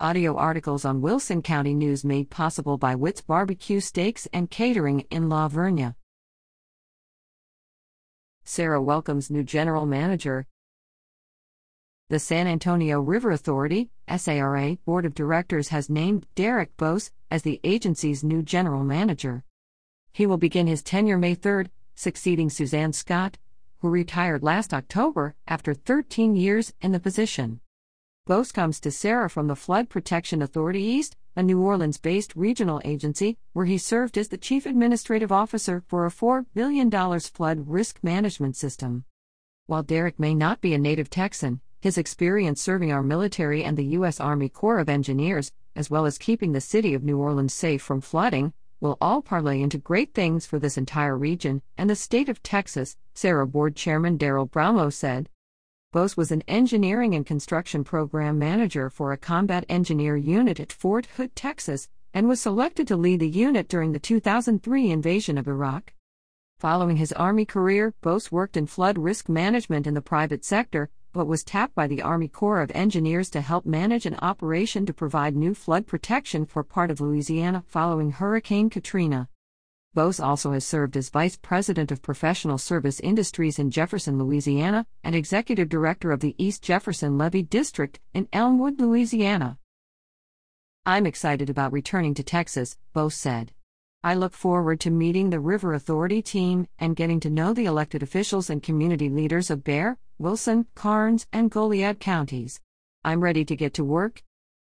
Audio articles on Wilson County News made possible by Witt's Barbecue Steaks and Catering in La Vernia. SARA welcomes new general manager. The San Antonio River Authority, SARA, Board of Directors has named Derek Boese as the agency's new general manager. He will begin his tenure May 3, succeeding Suzanne Scott, who retired last October after 13 years in the position. Boese comes to SARA from the Flood Protection Authority East, a New Orleans based regional agency, where he served as the chief administrative officer for a $4 billion flood risk management system. While Derek may not be a native Texan, his experience serving our military and the U.S. Army Corps of Engineers, as well as keeping the city of New Orleans safe from flooding, will all parlay into great things for this entire region and the state of Texas, SARA Board Chairman Daryl Brownlow said. Boese was an engineering and construction program manager for a combat engineer unit at Fort Hood, Texas, and was selected to lead the unit during the 2003 invasion of Iraq. Following his Army career, Boese worked in flood risk management in the private sector, but was tapped by the Army Corps of Engineers to help manage an operation to provide new flood protection for part of Louisiana following Hurricane Katrina. Boese also has served as Vice President of Professional Service Industries in Jefferson, Louisiana, and Executive Director of the East Jefferson Levee District in Elmwood, Louisiana. I'm excited about returning to Texas, Boese said. I look forward to meeting the River Authority team and getting to know the elected officials and community leaders of Bexar, Wilson, Karnes, and Goliad counties. I'm ready to get to work